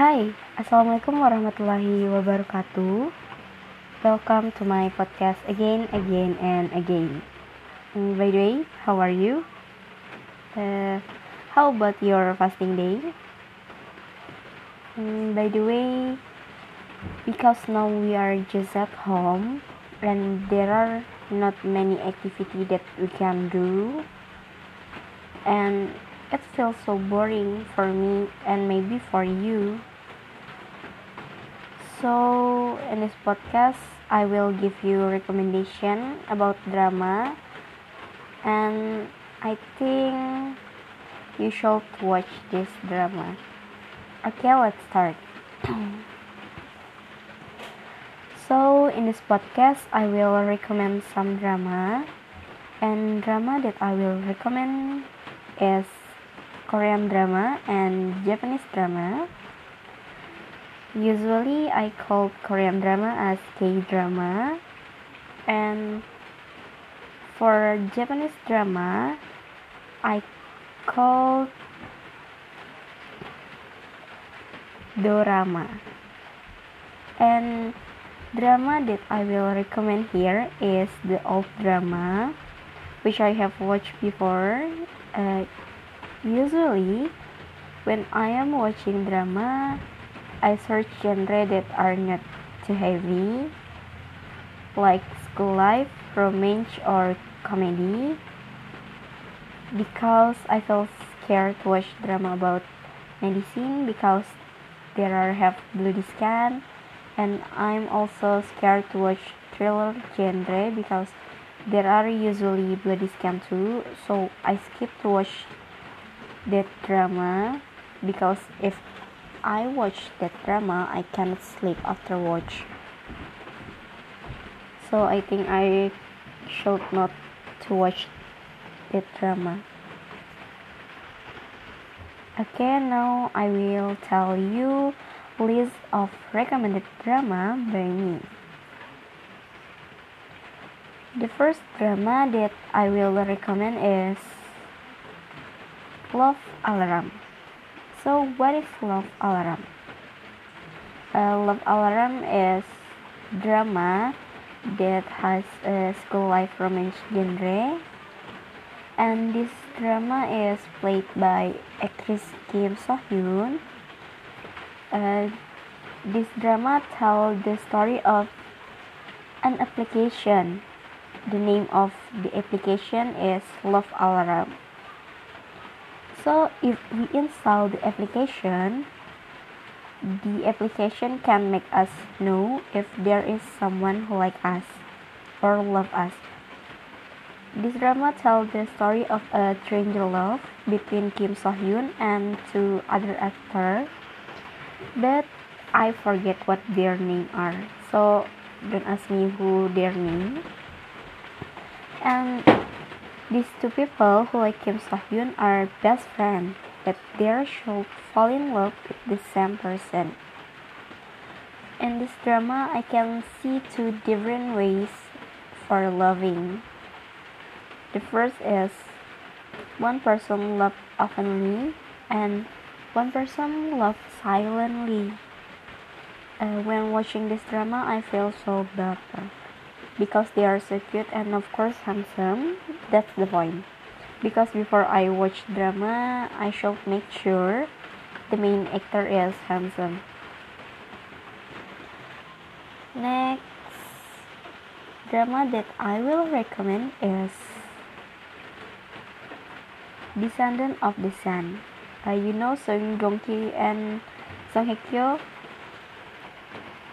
Hai, Assalamualaikum warahmatullahi wabarakatuh. Welcome to my podcast again, again, and again. Mm, by the way, how are you? Uh, how about your fasting day? Mm, by the way, because now we are just at home and there are not many activity that we can do and it feels so boring for me and maybe for you. So, in this podcast, I will give you recommendation about drama and I think you should watch this drama. Okay, let's start. so, in this podcast, I will recommend some drama and drama that I will recommend is Korean drama and Japanese drama. Usually, I call Korean drama as K drama, and for Japanese drama, I call dorama. And drama that I will recommend here is the old drama, which I have watched before. Uh, Usually, when I am watching drama, I search genre that are not too heavy, like school life, romance, or comedy, because I feel scared to watch drama about medicine because there are have bloody scan, and I'm also scared to watch thriller genre because there are usually bloody scan too, so I skip to watch that drama because if I watch that drama I cannot sleep after watch. So I think I should not to watch that drama. Okay now I will tell you list of recommended drama by me. The first drama that I will recommend is Love Alarm. So, what is Love Alarm? Uh, Love Alarm is drama that has a school life romance genre, and this drama is played by actress Kim So Hyun. Uh, this drama tells the story of an application. The name of the application is Love Alarm. So if we install the application, the application can make us know if there is someone who like us or love us. This drama tells the story of a stranger love between Kim So Hyun and two other actors, but I forget what their name are. So don't ask me who their name. And these two people who like Kim So Hyun are best friends, but they should fall in love with the same person. In this drama, I can see two different ways for loving. The first is one person love openly and one person love silently. Uh, when watching this drama, I feel so better because they are so cute and of course handsome. That's the point. Because before i watch drama i should make sure the main actor is handsome. Next drama that i will recommend is descendant of the sun uh, you know Song Joong Ki and Song Hye Kyo.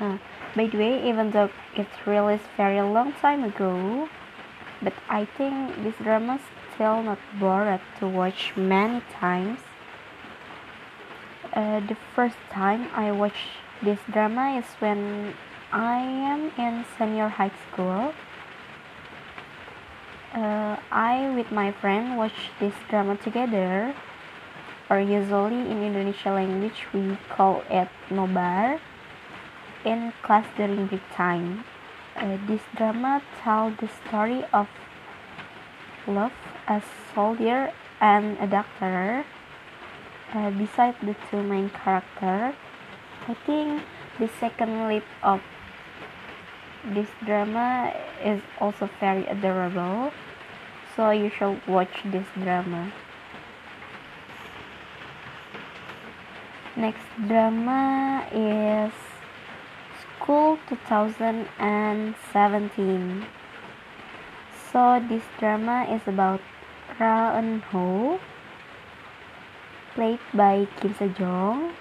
Uh, by the way, even though it's released very long time ago, but I think this drama still not bored to watch many times. Uh, the first time I watched this drama is when I am in senior high school. Uh, I with my friend watch this drama together, or usually in Indonesian language we call it nobar in class during time. Uh, this drama tells the story of love, a soldier and a doctor. Uh, beside the two main characters, I think the second lead of this drama is also very adorable so you should watch this drama next drama is school 2017 so this drama is about Ra Eun Ho played by Kim Sejong.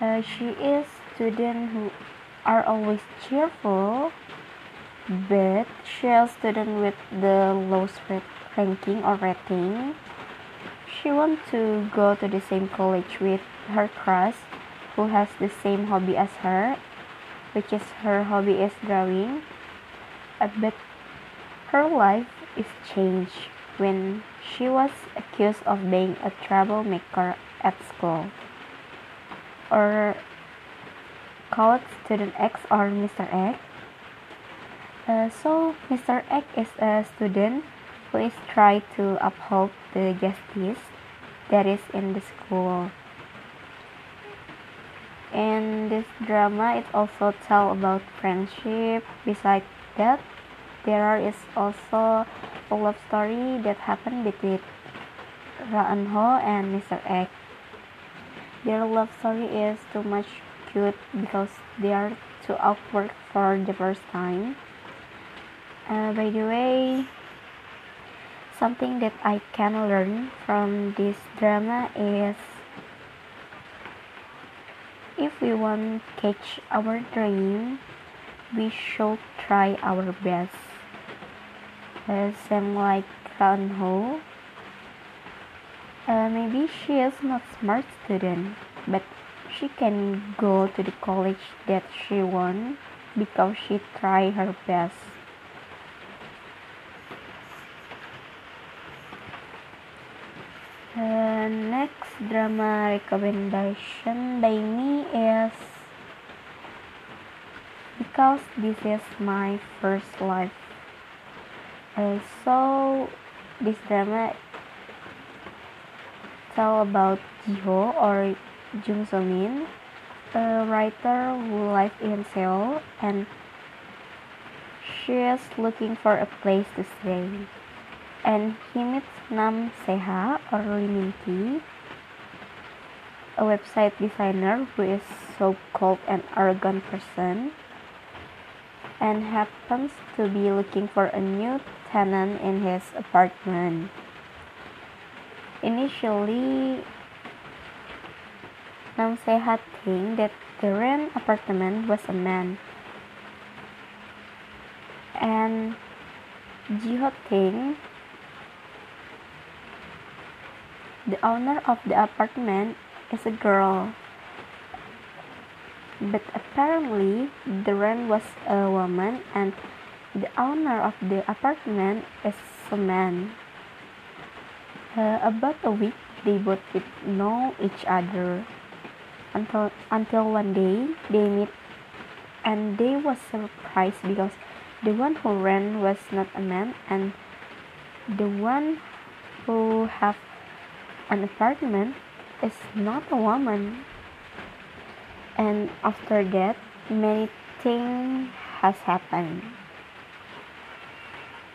Uh, she is student who are always cheerful but she is student with the lowest ranking or rating. She wants to go to the same college with her crush who has the same hobby as her which is her hobby is drawing but her life is changed when she was accused of being a troublemaker at school or called student X or Mr. X. Uh, so Mr. X is a student who is trying to uphold the justice that is in the school. In this drama, it also tell about friendship. Besides that, there is also a love story that happened between Ra Ho and Mr. X. Their love story is too much cute because they are too awkward for the first time. Uh, by the way, something that I can learn from this drama is if we want to catch our dream, we should try our best. Uh, same like Ra Ho, uh, maybe she is not smart student, but she can go to the college that she wants because she tried her best. Uh, next drama recommendation by me is because this is my first life. Uh, so this drama tell about Jiho or Jung So Min, a writer who lives in Seoul and she is looking for a place to stay. And he meets Nam Seha or Lee Min Ki, a website designer who is so-called an arrogant person and happens to be looking for a new tenant in his apartment. Initially, Nam Seha think that the rent apartment was a man, and Jiho think the owner of the apartment is a girl. But apparently, the rent was a woman, and the owner of the apartment is a man. Uh, about a week, they both did know each other until until one day they meet, and they was surprised because the one who ran was not a man, and the one who have an apartment is not a woman. And after that, many things has happened.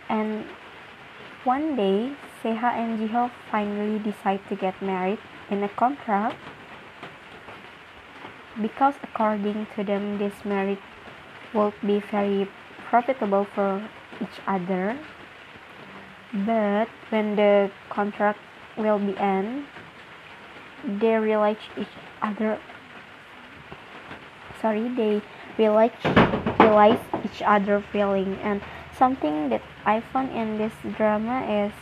And one day, Seha and Jiho finally decide to get married in a contract because according to them this marriage will be very profitable for each other but when the contract will be end. They realize each other. Sorry they realize realize each other feeling. And something that I found in this drama is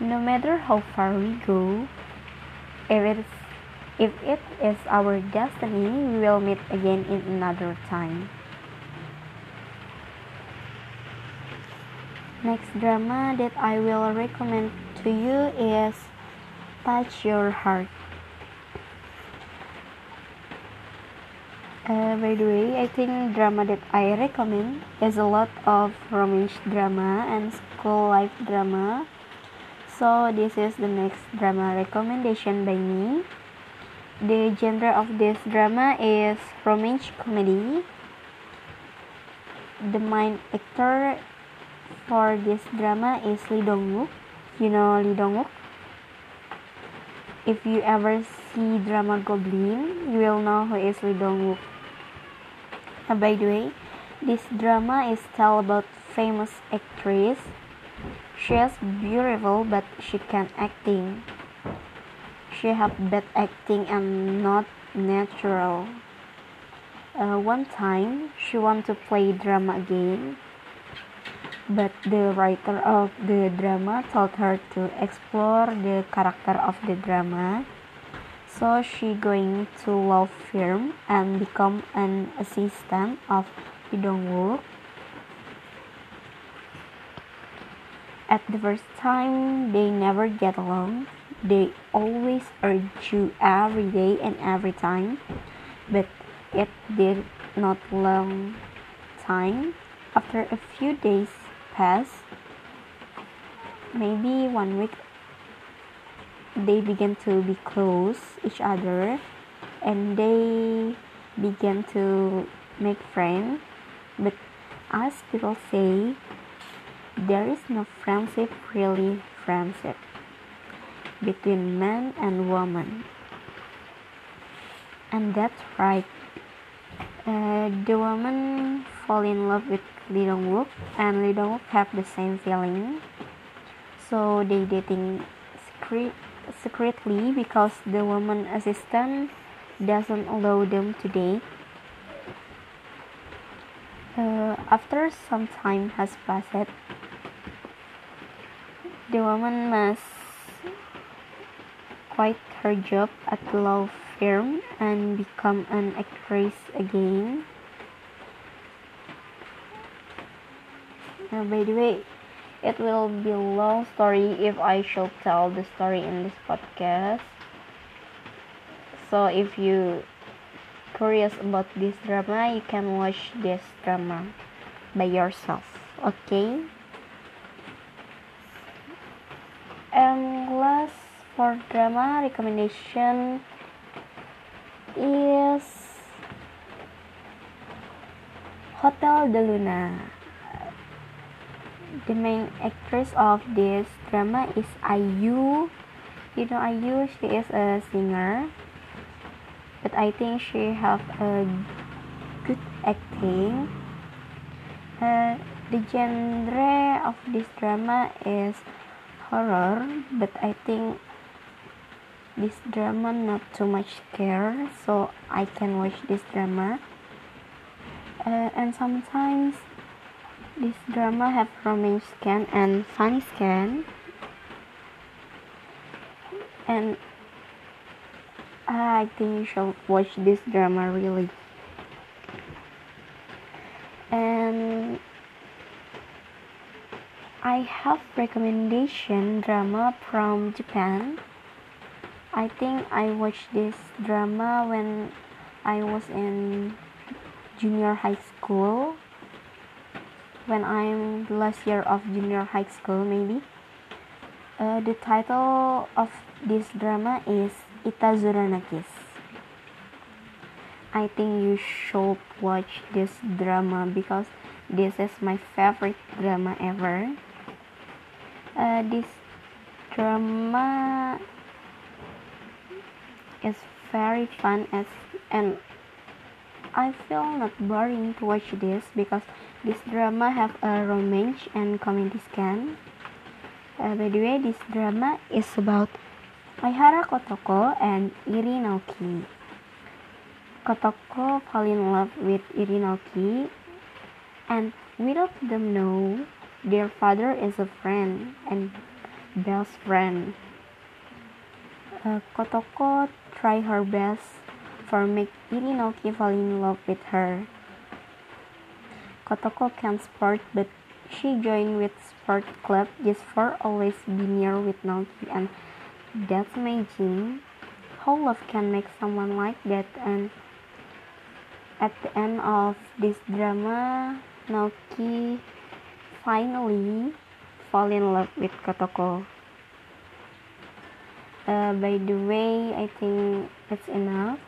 no matter how far we go, if it is, if it is our destiny, we will meet again in another time. Next drama that I will recommend to you is Touch Your Heart. Uh, by the way, I think drama that I recommend is a lot of romance drama and school life drama. So this is the next drama recommendation by me. the genre of this drama is romance comedy. The main actor for this drama is Lee Dong Wook. You know Lee Dong Wook? If you ever see drama Goblin, you will know who is Lee Dong Wook. Uh, by the way, this drama is tell about famous actress. She is beautiful, but she can't acting. She have bad acting and not natural. Uh, one time, she want to play drama again, but the writer of the drama told her to explore the character of the drama. So she going to law firm and become an assistant of Lee Dong Wook. At the first time, they never get along. They always argue every day and every time, but it did not long time. After a few days maybe one week, they began to be close each other, and they began to make friends. But as people say, there is no friendship really friendship between man and woman. And that's right. Uh, the woman fall in love with Lee Dong Wook and Lee Dong Wook have the same feeling. So they dating secret, secretly because the woman assistant doesn't allow them to date. Uh, after some time has passed, the woman must quit her job at the law firm and become an actress again. By the way, it will be a long story if I should tell the story in this podcast. So if you curious about this drama, you can watch this drama by yourself. Okay? And last for drama recommendation is Hotel de Luna. The main actress of this drama is IU. You know IU, she is a singer, but I think she have a good acting. Uh, the genre of this drama is horror, but I think this drama not too much scare, so I can watch this drama. Uh, and sometimes this drama have romance scan and funny scan, and I think you should watch this drama really. And I have recommendation drama from Japan. I think I watched this drama when I was in junior high school. When I'm the last year of junior high school, maybe. Uh, the title of this drama is Itazura no Kiss. I think you should watch this drama because this is my favorite drama ever. Uh, this drama is very fun as and I feel not boring to watch this because this drama have a romance and comedy scan. Uh, by the way, this drama is about Aihara Kotoko and Irie Naoki. Kotoko fall in love with Irie Naoki and without them know their father is a friend and best friend. Uh, Kotoko try her best for make Irie Naoki fall in love with her. Kotoko can't sport but she joined with sport club just for always be near with Naoki and that's amazing. How love can make someone like that and at the end of this drama Naoki finally fall in love with Kotoko. uh, by the way I think it's enough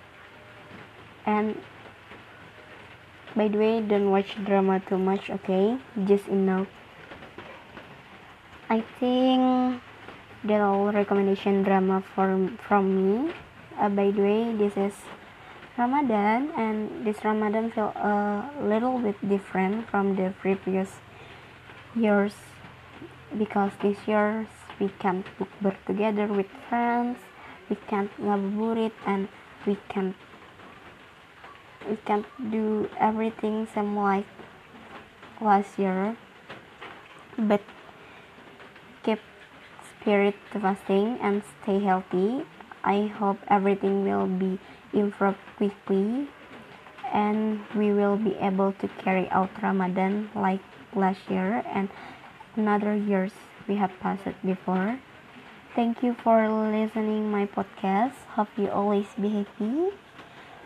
and by the way don't watch drama too much okay? Just enough. I think that all recommendation drama for from me uh, by the way this is Ramadan and this Ramadan feel a little bit different from the previous years because this year we can't book together with friends we can't ngabuburit and we can't we can't do everything same like last year but keep spirit fasting and stay healthy. I hope everything will be improved quickly and we will be able to carry out ramadan like last year and another years we have passed before. Thank you for listening my podcast. Hope you always be happy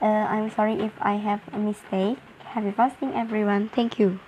uh, i'm sorry if i have a mistake. Happy fasting everyone. Thank you